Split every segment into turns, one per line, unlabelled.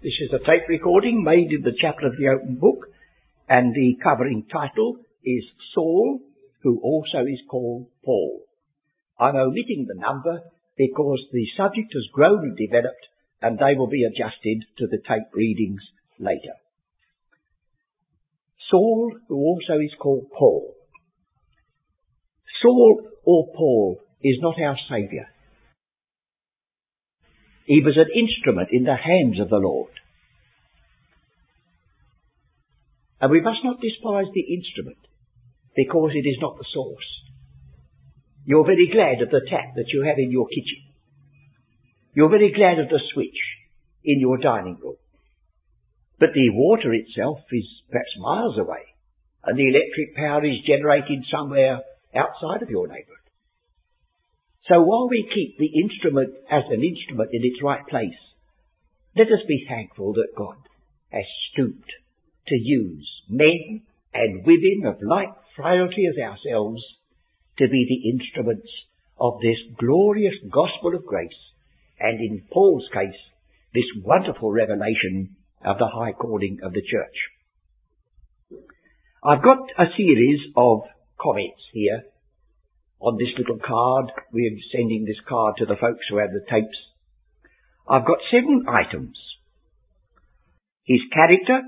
This is a tape recording made in the chapel of the open book, and the covering title is Saul, who also is called Paul. I'm omitting the number because the subject has grown and developed, and they will be adjusted to the tape readings later. Saul, who also is called Paul. Saul or Paul is not our Saviour. He was an instrument in the hands of the Lord. And we must not despise the instrument because it is not the source. You're very glad of the tap that you have in your kitchen. You're very glad of the switch in your dining room. But the water itself is perhaps miles away and the electric power is generated somewhere outside of your neighbourhood. So while we keep the instrument as an instrument in its right place, let us be thankful that God has stooped to use men and women of like frailty as ourselves to be the instruments of this glorious gospel of grace, and in Paul's case, this wonderful revelation of the high calling of the church. I've got a series of comments here on this little card. We're sending this card to the folks who have the tapes. I've got seven items. His character,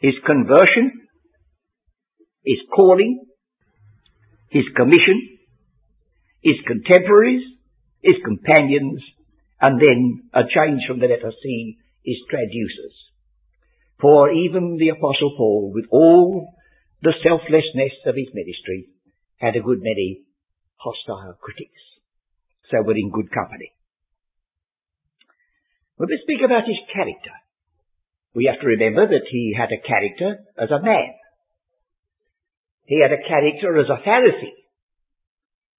his conversion, his calling, his commission, his contemporaries, his companions, and then a change from the letter C is traducers. For even the Apostle Paul, with all the selflessness of his ministry, had a good many hostile critics. So we're in good company. When we speak about his character, we have to remember that he had a character as a man. He had a character as a Pharisee.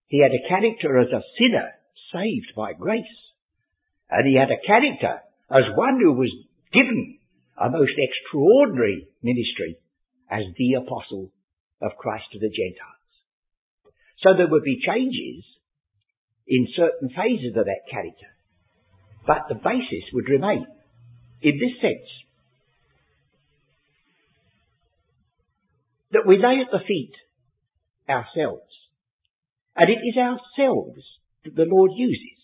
He had a character as a sinner saved by grace. And he had a character as one who was given a most extraordinary ministry as the apostle of Christ to the Gentiles. So there would be changes in certain phases of that character. But the basis would remain in this sense. That we lay at the feet ourselves. And it is ourselves that the Lord uses.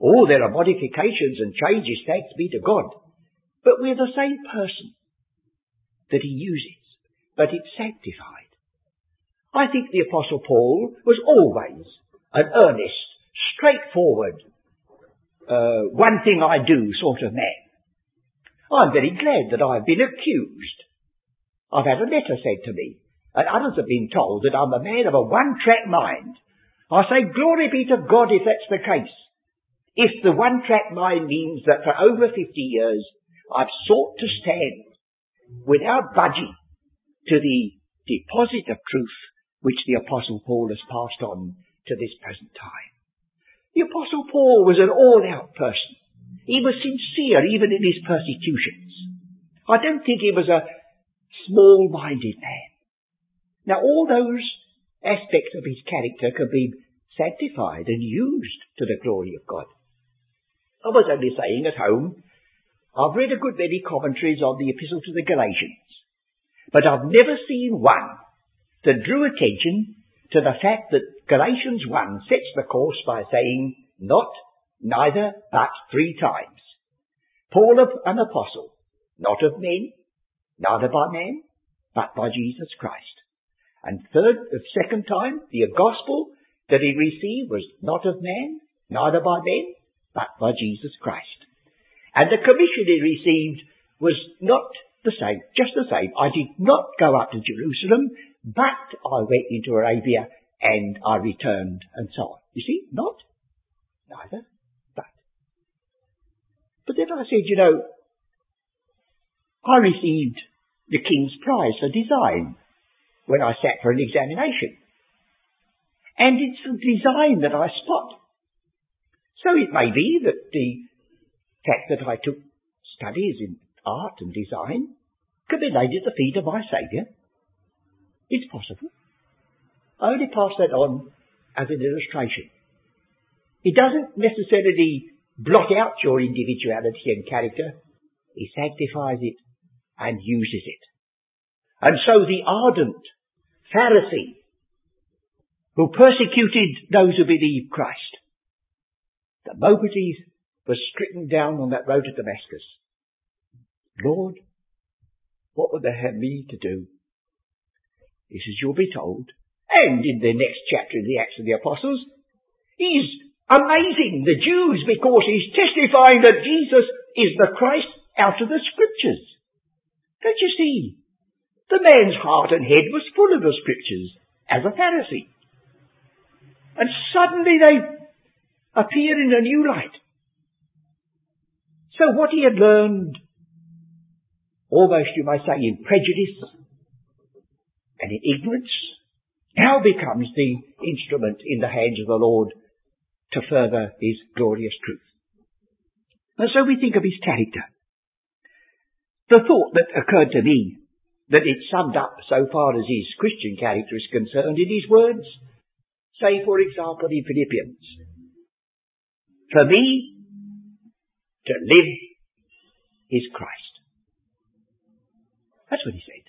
Oh, there are modifications and changes, thanks be to God. But we're the same person that He uses. But it's sanctified. I think the Apostle Paul was always an earnest, straightforward, uh, one thing I do sort of man. I'm very glad that I've been accused. I've had a letter sent to me, and others have been told that I'm a man of a one-track mind. I say, glory be to God if that's the case. If the one-track mind means that for over 50 years I've sought to stand without budging to the deposit of truth which the Apostle Paul has passed on to this present time. The Apostle Paul was an all-out person. He was sincere even in his persecutions. I don't think he was a small-minded man. Now all those aspects of his character can be sanctified and used to the glory of God. I was only saying at home, I've read a good many commentaries on the Epistle to the Galatians, but I've never seen one that drew attention to the fact that Galatians 1 sets the course by saying, not, neither, but three times. Paul of an apostle, not of men, neither by man, but by Jesus Christ. And third, the second time, the gospel that he received was not of man, neither by men, but by Jesus Christ. And the commission he received was not the same, just the same. I did not go up to Jerusalem but I went into Arabia and I returned and so on. You see, not, neither, but. But then I said, you know, I received the King's Prize for design when I sat for an examination. And it's the design that I spot. So it may be that the fact that I took studies in art and design could be laid at the feet of my Saviour it's possible. I only pass that on as an illustration. It doesn't necessarily blot out your individuality and character. He sanctifies it and uses it. And so the ardent Pharisee who persecuted those who believed Christ, the moment he was stricken down on that road to Damascus, Lord, what would they have me to do? He says, you'll be told. And in the next chapter in the Acts of the Apostles, he's amazing the Jews because he's testifying that Jesus is the Christ out of the scriptures. Don't you see? The man's heart and head was full of the scriptures as a Pharisee. And suddenly they appear in a new light. So what he had learned, almost you might say in prejudice and in ignorance, now becomes the instrument in the hands of the Lord to further his glorious truth. And so we think of his character. The thought that occurred to me that it summed up so far as his Christian character is concerned in his words, say for example in Philippians, for me to live is Christ. That's what he said.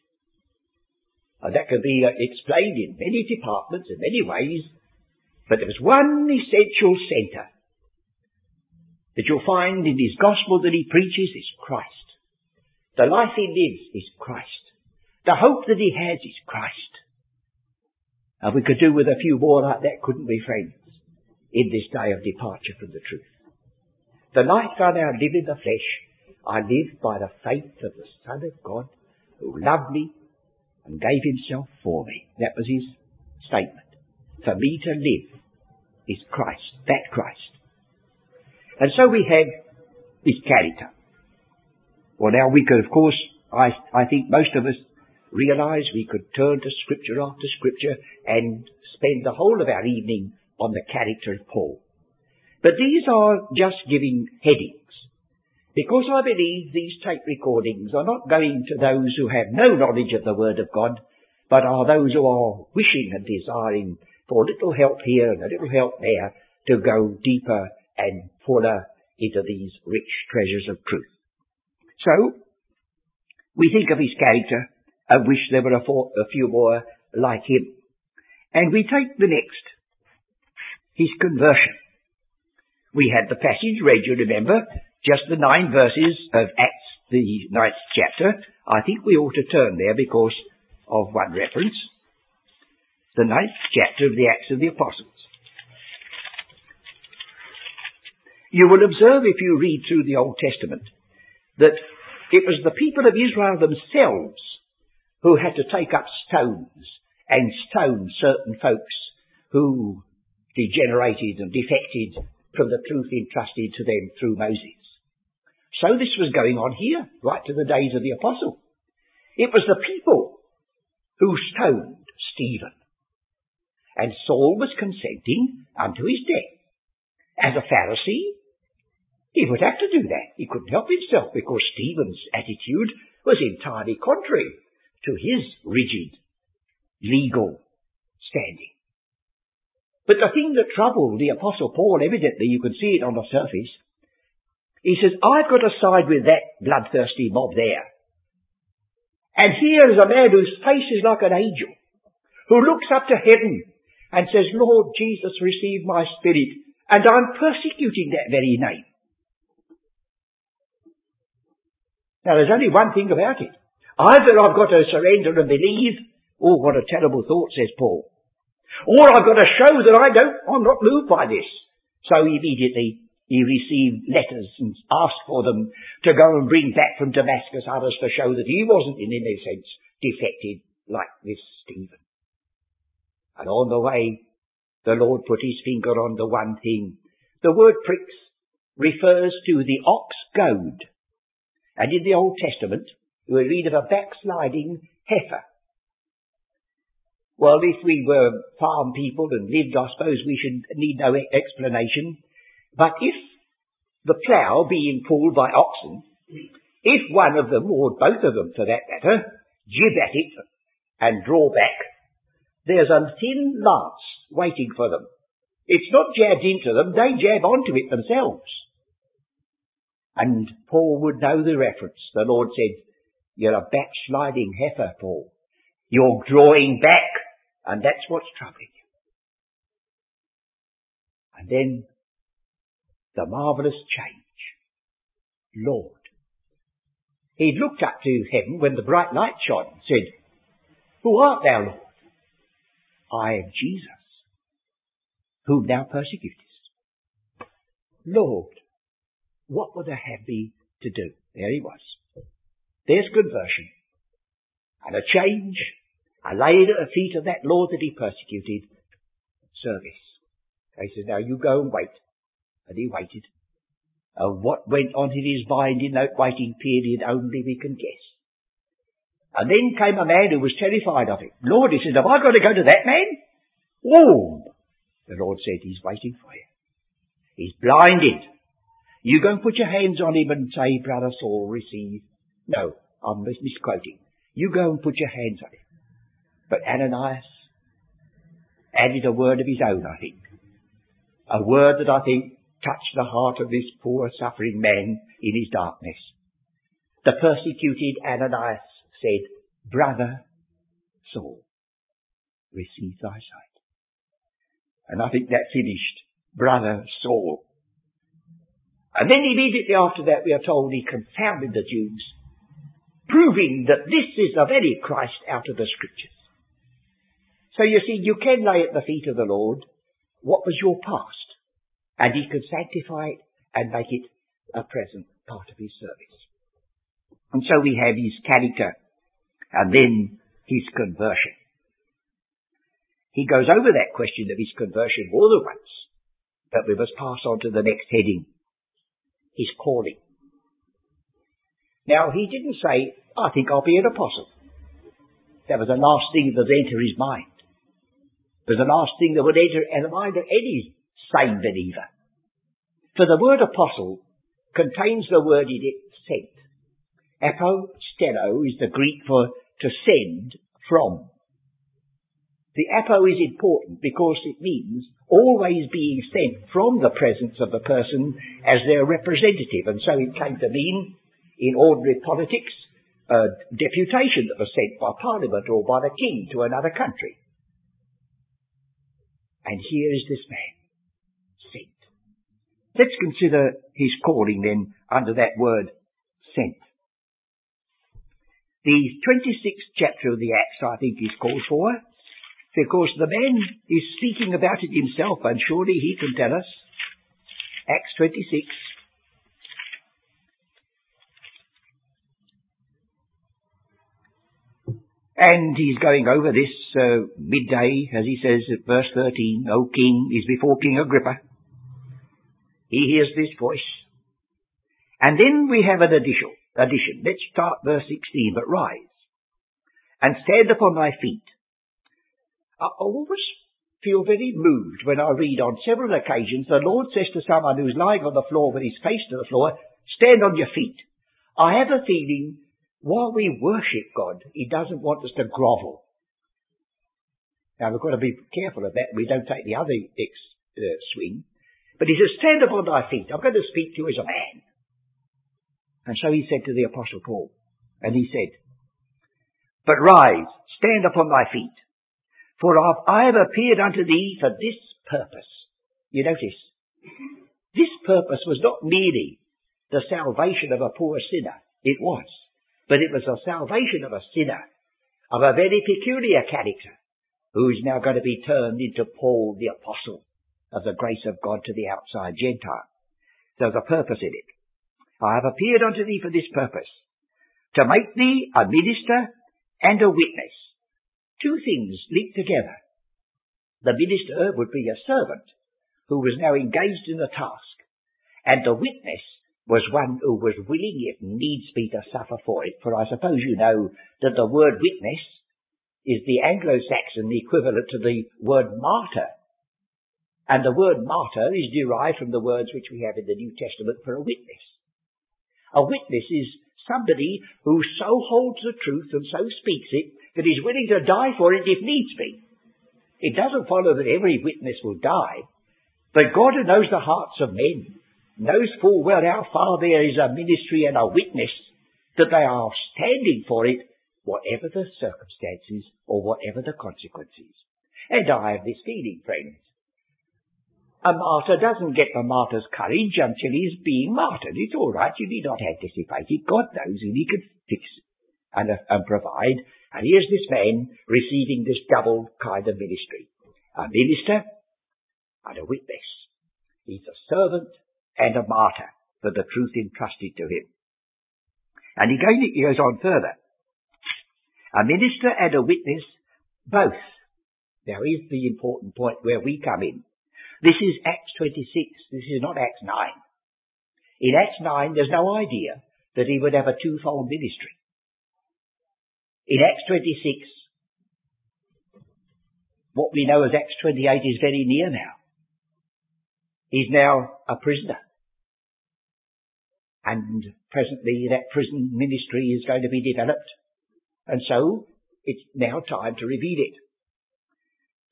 And that can be uh, explained in many departments, in many ways, but there is one essential centre that you'll find in his gospel that he preaches is Christ. The life he lives is Christ. The hope that he has is Christ. And we could do with a few more like that, couldn't we, friends, in this day of departure from the truth. The life I now live in the flesh, I live by the faith of the Son of God who loved me and gave himself for me. That was his statement. For me to live is Christ, that Christ. And so we have his character. Well now we could of course, I, I think most of us realize we could turn to scripture after scripture and spend the whole of our evening on the character of Paul. But these are just giving headings. Because I believe these tape recordings are not going to those who have no knowledge of the Word of God, but are those who are wishing and desiring for a little help here and a little help there to go deeper and fuller into these rich treasures of truth. So, we think of his character and wish there were a, four, a few more like him. And we take the next, his conversion. We had the passage read, you remember, just the nine verses of Acts, the ninth chapter. I think we ought to turn there because of one reference. The ninth chapter of the Acts of the Apostles. You will observe if you read through the Old Testament that it was the people of Israel themselves who had to take up stones and stone certain folks who degenerated and defected from the truth entrusted to them through Moses. So this was going on here, right to the days of the apostle. It was the people who stoned Stephen. And Saul was consenting unto his death. As a Pharisee, he would have to do that. He couldn't help himself because Stephen's attitude was entirely contrary to his rigid legal standing. But the thing that troubled the apostle Paul, evidently you can see it on the surface, he says, I've got to side with that bloodthirsty mob there. And here is a man whose face is like an angel, who looks up to heaven and says, Lord Jesus, receive my spirit, and I'm persecuting that very name. Now there's only one thing about it. Either I've got to surrender and believe, oh what a terrible thought, says Paul. Or I've got to show that I don't, I'm not moved by this. So immediately he received letters and asked for them to go and bring back from Damascus others to show that he wasn't in any sense defected like this Stephen. And on the way, the Lord put his finger on the one thing. The word pricks refers to the ox goad. And in the Old Testament, we read of a backsliding heifer. Well, if we were farm people and lived, I suppose we should need no explanation. But if the plough being pulled by oxen, if one of them, or both of them for that matter, jib at it and draw back, there's a thin lance waiting for them. It's not jabbed into them, they jab onto it themselves. And Paul would know the reference. The Lord said, you're a backsliding heifer, Paul. You're drawing back, and that's what's troubling you. And then the marvelous change. Lord. He'd looked up to heaven when the bright light shone and said, Who art thou, Lord? I am Jesus, whom thou persecutest. Lord, what would I have me to do? There he was. There's conversion. And a change. I laid at the feet of that Lord that he persecuted. Service. He says, now you go and wait. And he waited. And what went on in his mind in that waiting period only we can guess. And then came a man who was terrified of it. Lord, he said, have I got to go to that man? Oh! The Lord said, he's waiting for you. He's blinded. You go and put your hands on him and say, Brother Saul, receive. No, I'm misquoting. You go and put your hands on him. But Ananias added a word of his own, I think. A word that I think touched the heart of this poor suffering man in his darkness. The persecuted Ananias said, Brother Saul, receive thy sight. And I think that finished Brother Saul. And then immediately after that we are told he confounded the Jews, proving that this is the very Christ out of the scriptures. So you see, you can lay at the feet of the Lord what was your past, and he can sanctify it and make it a present part of his service. And so we have his character and then his conversion. He goes over that question of his conversion more than once, but we must pass on to the next heading, his calling. Now, he didn't say, I think I'll be an apostle. That was the last thing that would enter his mind. It was the last thing that would enter the mind of any sane believer. For the word apostle contains the word in it sent. Apostello is the Greek for to send from. The apo is important because it means always being sent from the presence of the person as their representative. And so it came to mean, in ordinary politics, a deputation that was sent by Parliament or by the King to another country. And here is this man. Let's consider his calling then under that word, sent. The 26th chapter of the Acts, I think, is called for, because the man is speaking about it himself, and surely he can tell us. Acts 26. And he's going over this uh, midday, as he says at verse 13, O king, is before King Agrippa. He hears this voice. And then we have an addition addition. Let's start verse 16. But rise and stand upon thy feet. I always feel very moved when I read on several occasions the Lord says to someone who's lying on the floor with his face to the floor, stand on your feet. I have a feeling while we worship God, He doesn't want us to grovel. Now we've got to be careful of that. We don't take the other ex, uh, swing. But He says, stand upon thy feet. I'm going to speak to you as a man. And so he said to the apostle Paul, and he said, But rise, stand upon thy feet, for I have appeared unto thee for this purpose. You notice, this purpose was not merely the salvation of a poor sinner. It was. But it was the salvation of a sinner of a very peculiar character who is now going to be turned into Paul the apostle of the grace of God to the outside Gentile. There's a purpose in it. I have appeared unto thee for this purpose, to make thee a minister and a witness. Two things linked together. The minister would be a servant who was now engaged in the task, and the witness was one who was willing, if needs be, to suffer for it. For I suppose you know that the word witness is the Anglo-Saxon equivalent to the word martyr. And the word martyr is derived from the words which we have in the New Testament for a witness. A witness is somebody who so holds the truth and so speaks it that he's willing to die for it if needs be. It doesn't follow that every witness will die, but God who knows the hearts of men knows full well how far there is a ministry and a witness that they are standing for it, whatever the circumstances or whatever the consequences. And I have this feeling, friends. A martyr doesn't get the martyr's courage until he's being martyred. It's all right. You need not anticipate it. God knows and he can fix and, uh, and provide. And here's this man receiving this double kind of ministry. A minister and a witness. He's a servant and a martyr for the truth entrusted to him. And he goes on further. A minister and a witness, both. Now here's the important point where we come in. This is Acts 26. This is not Acts 9. In Acts 9, there's no idea that he would have a twofold ministry. In Acts 26, what we know as Acts 28 is very near now. He's now a prisoner. And presently that prison ministry is going to be developed. And so it's now time to reveal it.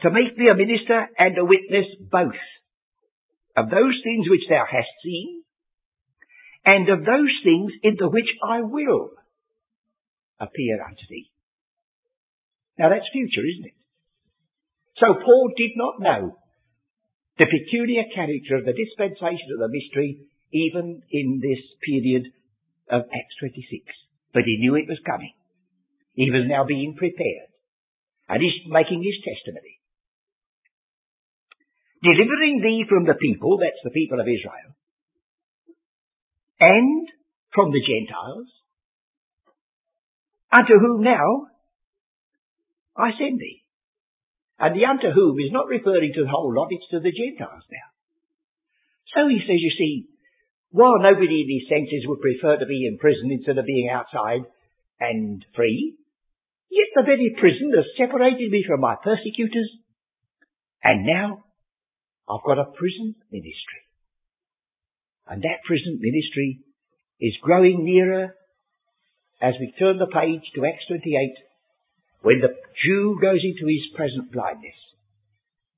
To make thee a minister and a witness both of those things which thou hast seen and of those things into which I will appear unto thee. Now that's future, isn't it? So Paul did not know the peculiar character of the dispensation of the mystery even in this period of Acts 26. But he knew it was coming. He was now being prepared. And he's making his testimony. Delivering thee from the people, that's the people of Israel, and from the Gentiles, unto whom now I send thee. And the unto whom is not referring to the whole lot, it's to the Gentiles now. So he says, you see, while nobody in his senses would prefer to be in prison instead of being outside and free, yet the very prison has separated me from my persecutors, and now I've got a prison ministry. And that prison ministry is growing nearer as we turn the page to Acts 28 when the Jew goes into his present blindness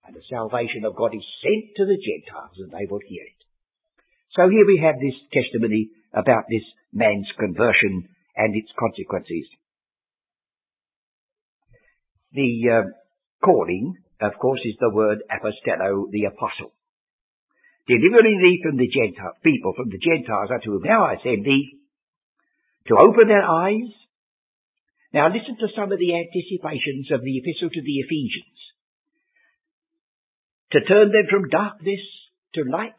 and the salvation of God is sent to the Gentiles and they will hear it. So here we have this testimony about this man's conversion and its consequences. The uh, calling, of course, is the word apostello, the apostle. Delivering thee from the Gentile people, from the Gentiles unto whom now I send thee, to open their eyes, now listen to some of the anticipations of the epistle to the Ephesians. To turn them from darkness to light,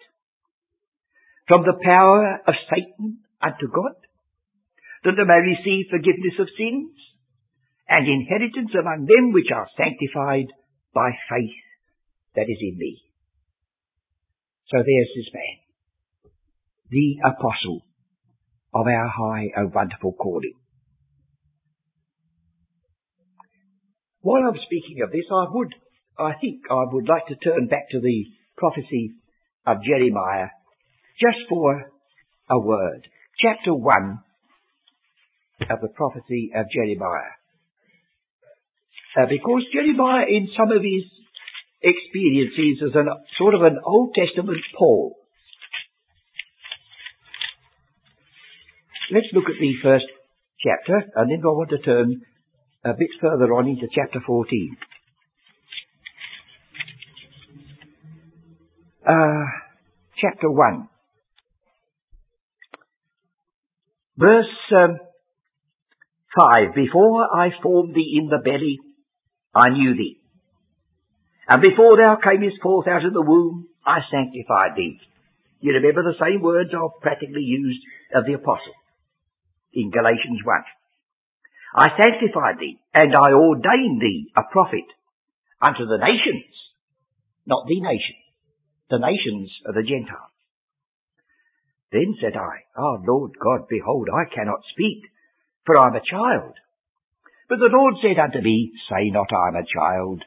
from the power of Satan unto God, that they may receive forgiveness of sins and inheritance among them which are sanctified by faith that is in me. So there's this man, the apostle of our high and wonderful calling. While I'm speaking of this, I would, I think I would like to turn back to the prophecy of Jeremiah just for a word. Chapter 1 of the prophecy of Jeremiah. Uh, because Jeremiah, in some of his experiences, is a sort of an Old Testament Paul. Let's look at the first chapter, and then I want to turn a bit further on into chapter 14. Uh, chapter 1. Verse um, 5. Before I formed thee in the belly, I knew thee. And before thou camest forth out of the womb, I sanctified thee. You remember the same words are practically used of the apostle in Galatians 1. I sanctified thee, and I ordained thee a prophet unto the nations, not the nation, the nations of the Gentiles. Then said I, Ah, Lord God, behold, I cannot speak, for I am a child. But the Lord said unto me, Say not I am a child,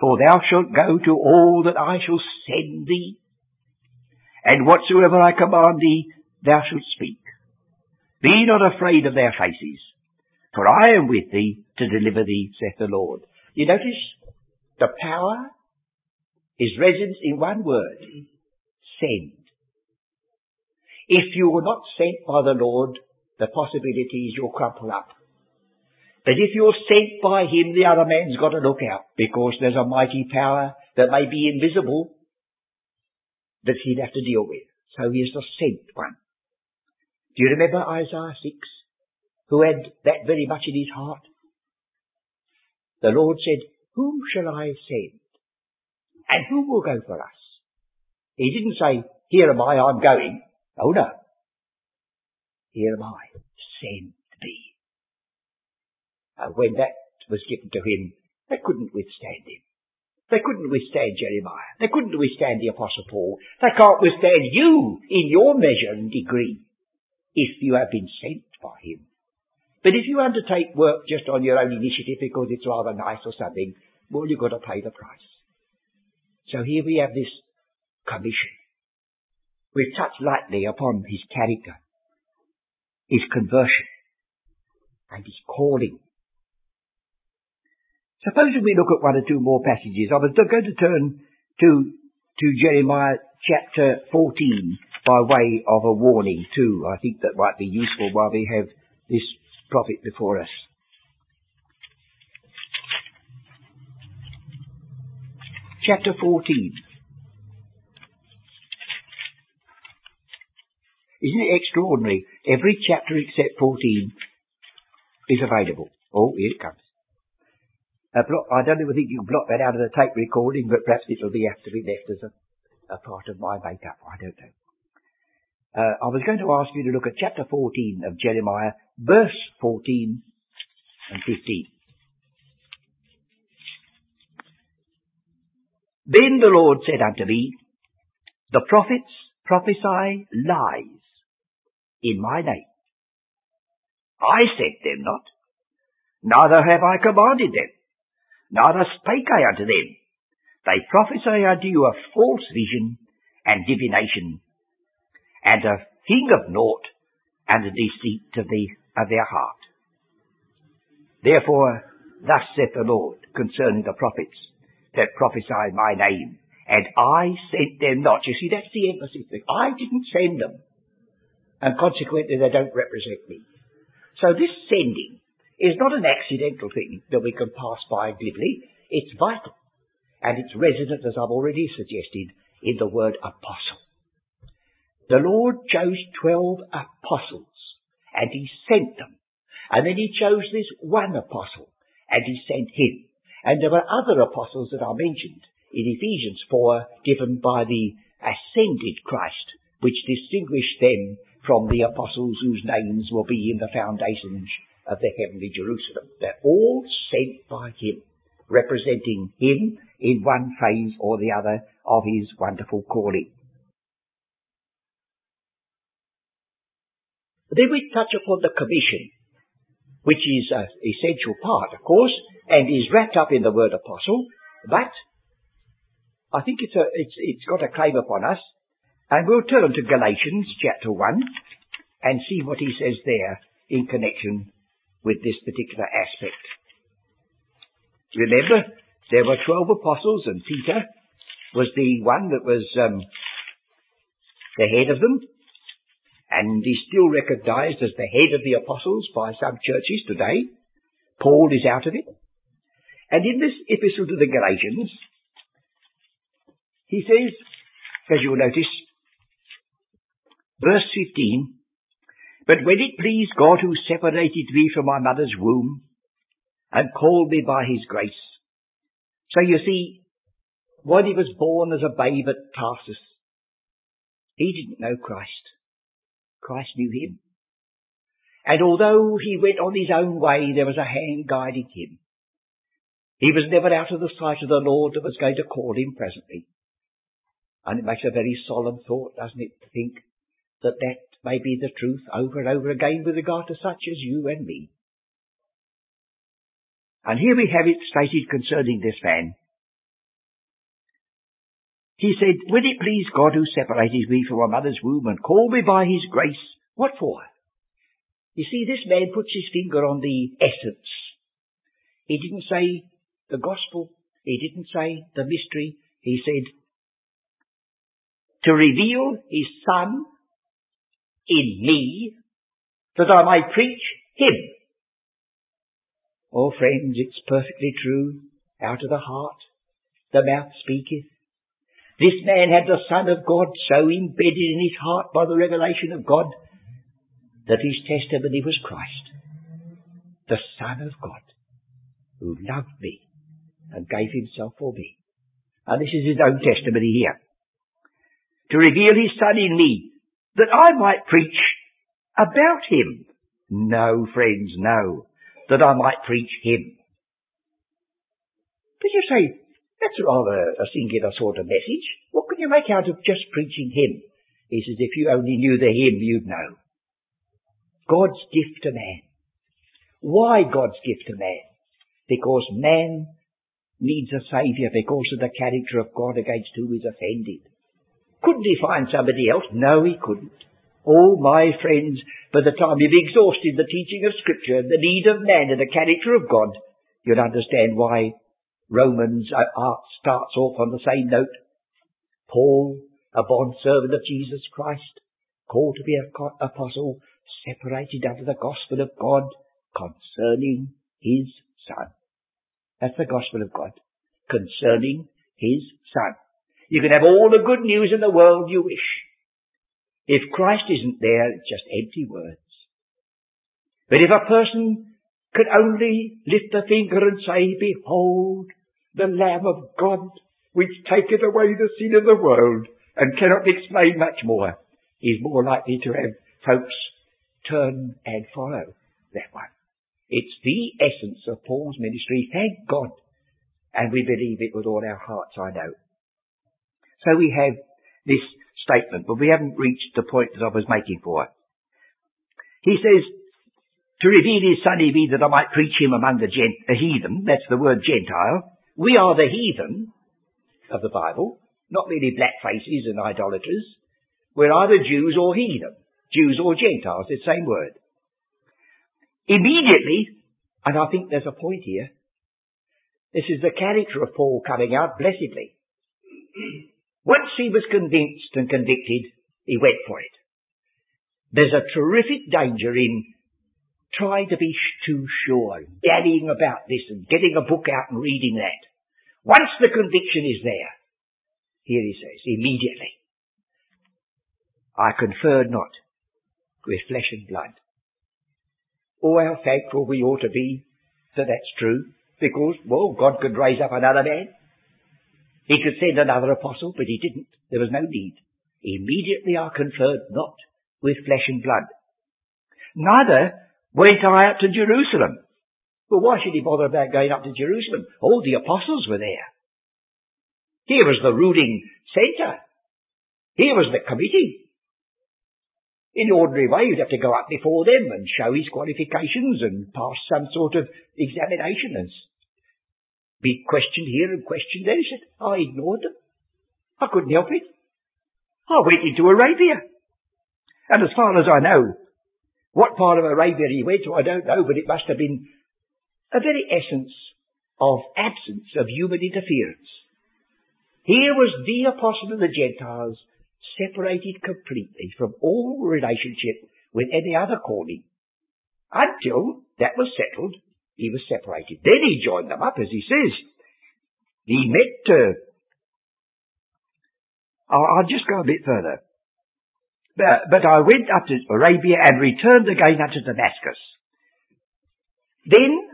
for thou shalt go to all that I shall send thee, and whatsoever I command thee, thou shalt speak. Be not afraid of their faces, for I am with thee to deliver thee, saith the Lord. You notice the power is resident in one word. Send. If you were not sent by the Lord, the possibilities you'll crumple up. But if you're sent by Him, the other man's got to look out, because there's a mighty power that may be invisible that he'd have to deal with. So he is the sent one. Do you remember Isaiah 6? Who had that very much in his heart? The Lord said, Whom shall I send? And who will go for us? He didn't say, Here am I, I'm going. Oh no. Here am I, send And when that was given to him, they couldn't withstand him. They couldn't withstand Jeremiah. They couldn't withstand the Apostle Paul. They can't withstand you in your measure and degree if you have been sent by him. But if you undertake work just on your own initiative because it's rather nice or something, well, you've got to pay the price. So here we have this commission. We've touched lightly upon his character, his conversion, and his calling. Supposing we look at one or two more passages. I was going to turn to, to Jeremiah chapter 14 by way of a warning too. I think that might be useful while we have this prophet before us. Chapter 14. Isn't it extraordinary? Every chapter except 14 is available. Oh, here it comes. I don't even think you can block that out of the tape recording, but perhaps it'll be be left as a, a part of my makeup. I don't know. Uh, I was going to ask you to look at chapter 14 of Jeremiah, verse 14 and 15. Then the Lord said unto me, The prophets prophesy lies in my name. I sent them not, neither have I commanded them. Neither spake I unto them. They prophesy unto you a false vision and divination, and a thing of naught, and a deceit of, the, of their heart. Therefore, thus saith the Lord concerning the prophets that prophesy my name, and I sent them not. You see, that's the emphasis. I didn't send them, and consequently they don't represent me. So this sending is not an accidental thing that we can pass by glibly. It's vital. And it's resident, as I've already suggested, in the word apostle. The Lord chose twelve apostles, and He sent them. And then He chose this one apostle, and He sent him. And there were other apostles that are mentioned in Ephesians 4, given by the ascended Christ, which distinguished them from the apostles whose names will be in the foundations of the heavenly Jerusalem. They're all sent by him, representing him in one phase or the other of his wonderful calling. Then we touch upon the commission, which is an essential part, of course, and is wrapped up in the word apostle, but I think it's, a, it's, it's got a claim upon us, and we'll turn to Galatians chapter 1 and see what he says there in connection with this particular aspect. Remember, there were twelve apostles and Peter was the one that was um, the head of them and is still recognized as the head of the apostles by some churches today. Paul is out of it. And in this epistle to the Galatians, he says, as you'll notice, verse 15, but when it pleased God who separated me from my mother's womb and called me by his grace. So you see, when he was born as a babe at Tarsus, he didn't know Christ. Christ knew him. And although he went on his own way, there was a hand guiding him. He was never out of the sight of the Lord that was going to call him presently. And it makes a very solemn thought, doesn't it, to think that that may be the truth over and over again with regard to such as you and me. And here we have it stated concerning this man. He said, When it please God who separated me from my mother's womb and called me by his grace, what for? You see, this man puts his finger on the essence. He didn't say the gospel. He didn't say the mystery. He said, to reveal his son in me, that I may preach him. Oh friends, it's perfectly true. Out of the heart, the mouth speaketh. This man had the Son of God so embedded in his heart by the revelation of God that his testimony was Christ, the Son of God, who loved me and gave himself for me. And this is his own testimony here. To reveal his Son in me, that I might preach about him. No, friends, no. That I might preach him. Did you say, that's rather a singular sort of message. What can you make out of just preaching him? He says, if you only knew the hymn, you'd know. God's gift to man. Why God's gift to man? Because man needs a saviour because of the character of God against whom he's offended. Couldn't he find somebody else? No, he couldn't. Oh, my friends, by the time you've exhausted the teaching of Scripture, the need of man and the character of God, you'll understand why Romans uh, starts off on the same note. Paul, a bond servant of Jesus Christ, called to be an apostle, separated under the gospel of God concerning his son. That's the gospel of God. Concerning his son. You can have all the good news in the world you wish. If Christ isn't there, it's just empty words. But if a person could only lift a finger and say, Behold, the Lamb of God, which taketh away the sin of the world, and cannot explain much more, is more likely to have folks turn and follow that one. It's the essence of Paul's ministry, thank God. And we believe it with all our hearts, I know. So we have this statement, but we haven't reached the point that I was making for. it. He says, to reveal his son in that I might preach him among the, gent- the heathen, that's the word Gentile, we are the heathen of the Bible, not merely black faces and idolaters. We're either Jews or heathen, Jews or Gentiles, the same word. Immediately, and I think there's a point here, this is the character of Paul coming out blessedly. Once he was convinced and convicted, he went for it. There's a terrific danger in trying to be too sure, daddying about this and getting a book out and reading that. Once the conviction is there, here he says, immediately, I conferred not with flesh and blood. Oh, how thankful we ought to be that that's true, because, well, God could raise up another man. He could send another apostle, but he didn't. There was no need. Immediately I conferred not with flesh and blood. Neither went I up to Jerusalem. Well, why should he bother about going up to Jerusalem? All the apostles were there. Here was the ruling centre. Here was the committee. In the ordinary way, you'd have to go up before them and show his qualifications and pass some sort of examination and be questioned here and questioned there. He said, I ignored them. I couldn't help it. I went into Arabia. And as far as I know, what part of Arabia he went to, I don't know, but it must have been a very essence of absence of human interference. Here was the apostle of the Gentiles separated completely from all relationship with any other calling. Until that was settled, he was separated. Then he joined them up, as he says. He met, uh, I'll just go a bit further. But, but I went up to Arabia and returned again unto Damascus. Then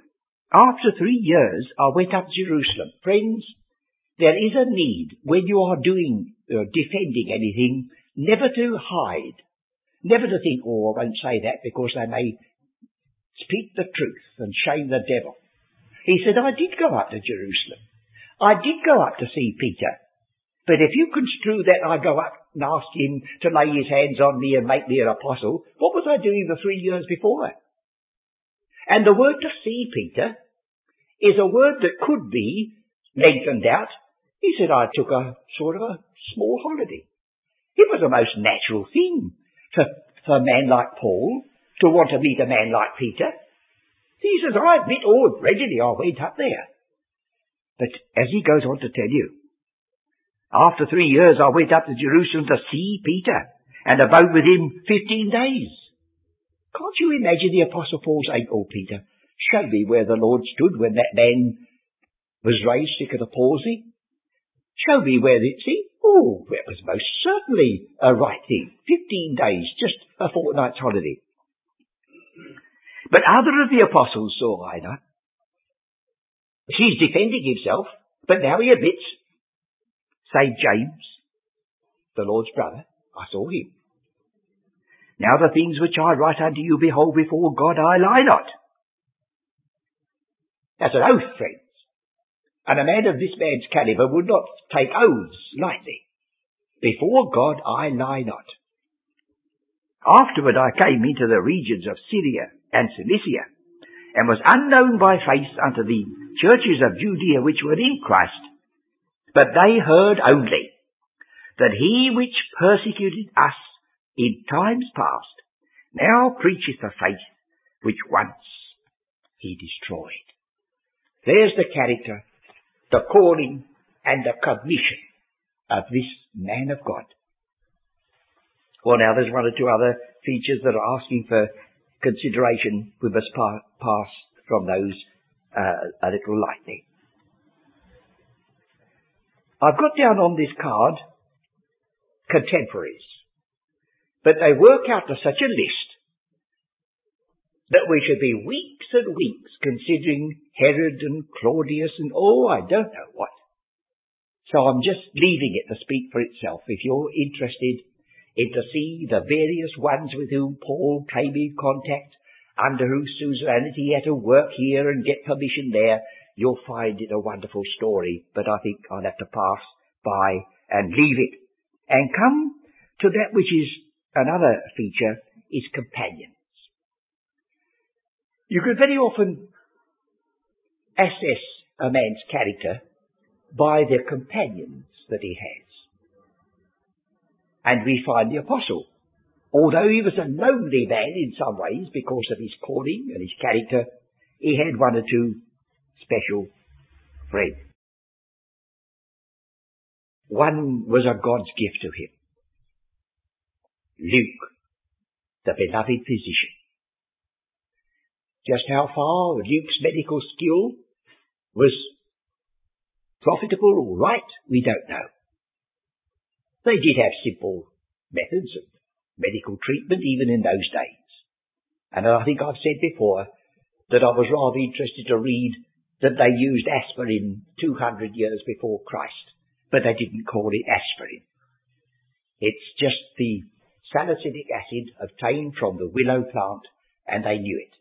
after three years, I went up to Jerusalem. Friends, there is a need when you are doing, uh, defending anything, never to hide. Never to think, oh, I won't say that because they may speak the truth and shame the devil. He said, I did go up to Jerusalem. I did go up to see Peter. But if you construe that I go up and ask him to lay his hands on me and make me an apostle, what was I doing the three years before? That? And the word to see Peter is a word that could be lengthened out. He said, I took a sort of a small holiday. It was a most natural thing for, for a man like Paul to want to meet a man like Peter. He says, I admit, all readily I went up there. But as he goes on to tell you, after three years I went up to Jerusalem to see Peter. and abode with him fifteen days. Can't you imagine the Apostle Paul saying, Oh, Peter, show me where the Lord stood when that man was raised sick of the palsy? Show me where it, see? Oh, it was most certainly a right thing. Fifteen days, just a fortnight's holiday. But other of the apostles saw either. He's defending himself, but now he admits, say James, the Lord's brother, I saw him. Now the things which I write unto you, behold, before God I lie not. That's an oath, friends. And a man of this man's caliber would not take oaths lightly. Before God I lie not. Afterward I came into the regions of Syria and Cilicia, and was unknown by face unto the churches of Judea which were in Christ. But they heard only that he which persecuted us in times past now preacheth the faith which once he destroyed. There's the character, the calling, and the commission of this man of God. Well, now there's one or two other features that are asking for consideration. We must pass from those uh, a little lightly. I've got down on this card contemporaries. But they work out to such a list that we should be weeks and weeks considering Herod and Claudius and oh, I don't know what. So I'm just leaving it to speak for itself. If you're interested in to see the various ones with whom Paul came in contact, under whose suzerainty he had to work here and get permission there, you'll find it a wonderful story. But I think I'll have to pass by and leave it and come to that which is another feature is companions. You can very often assess a man's character by the companions that he has. And we find the apostle, although he was a lonely man in some ways because of his calling and his character, he had one or two special friends. One was a God's gift to him. Luke, the beloved physician. Just how far Luke's medical skill was profitable or right, we don't know. They did have simple methods of medical treatment even in those days. And I think I've said before that I was rather interested to read that they used aspirin 200 years before Christ, but they didn't call it aspirin. It's just the salicylic acid obtained from the willow plant, and they knew it.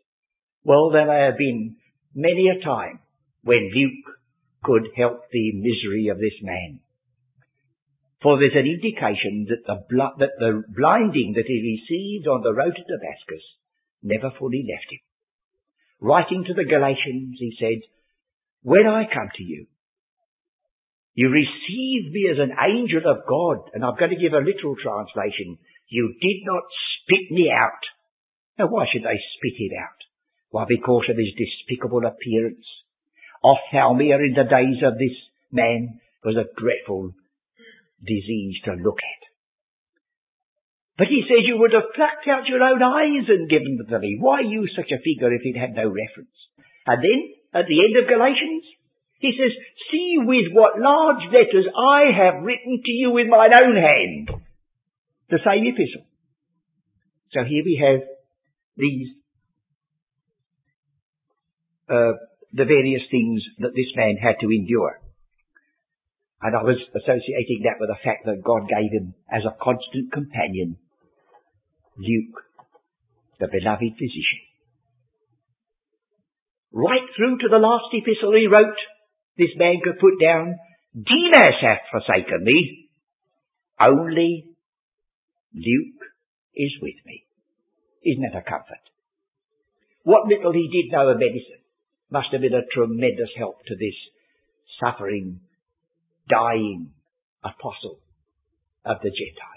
Well, there may have been many a time when Luke could help the misery of this man. For there's an indication that the, bl- that the blinding that he received on the road to Damascus never fully left him. Writing to the Galatians, he said, When I come to you, you received me as an angel of God, and I'm going to give a literal translation. You did not spit me out. Now why should they spit him out? Why, because of his despicable appearance. Ophthalmia in the days of this man was a dreadful disease to look at. But he says you would have plucked out your own eyes and given them to me. Why use such a figure if it had no reference? And then, at the end of Galatians, he says, See with what large letters I have written to you with mine own hand the same epistle. So here we have these, uh, the various things that this man had to endure. And I was associating that with the fact that God gave him as a constant companion, Luke, the beloved physician. Right through to the last epistle he wrote, this man could put down, Demas hath forsaken me, only Luke is with me. Isn't that a comfort? What little he did know of medicine must have been a tremendous help to this suffering, dying apostle of the Gentiles.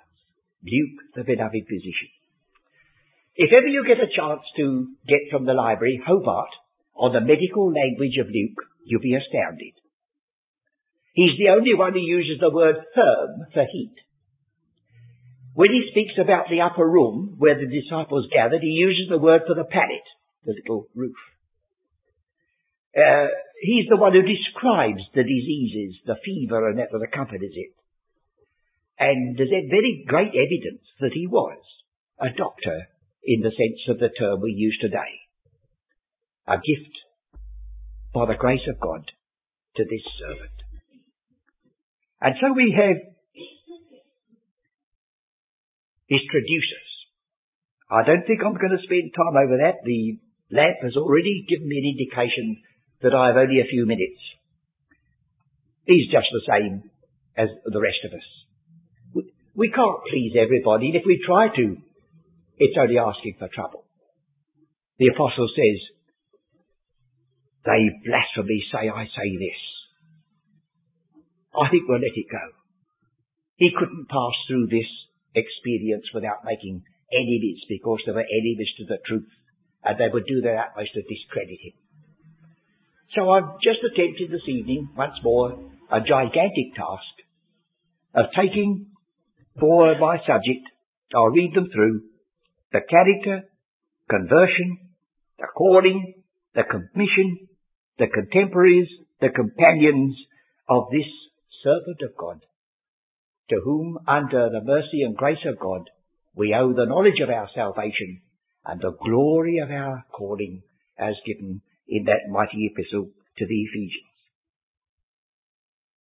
Luke, the beloved physician. If ever you get a chance to get from the library Hobart on the medical language of Luke, you'll be astounded. He's the only one who uses the word therm for heat. When he speaks about the upper room where the disciples gathered, he uses the word for the pallet, the little roof. Uh, he's the one who describes the diseases, the fever and that that accompanies it. And there's very great evidence that he was a doctor in the sense of the term we use today. A gift by the grace of God to this servant. And so we have his traducers. I don't think I'm going to spend time over that. The lamp has already given me an indication that I have only a few minutes. He's just the same as the rest of us. We can't please everybody, and if we try to, it's only asking for trouble. The apostle says, they blasphemy say I say this. I think we'll let it go. He couldn't pass through this experience without making enemies because there were enemies to the truth and they would do their utmost to discredit him. So I've just attempted this evening, once more, a gigantic task of taking for my subject, I'll read them through, the character, conversion, the calling, the commission, the contemporaries, the companions of this servant of God to whom, under the mercy and grace of God, we owe the knowledge of our salvation and the glory of our calling as given in that mighty epistle to the Ephesians.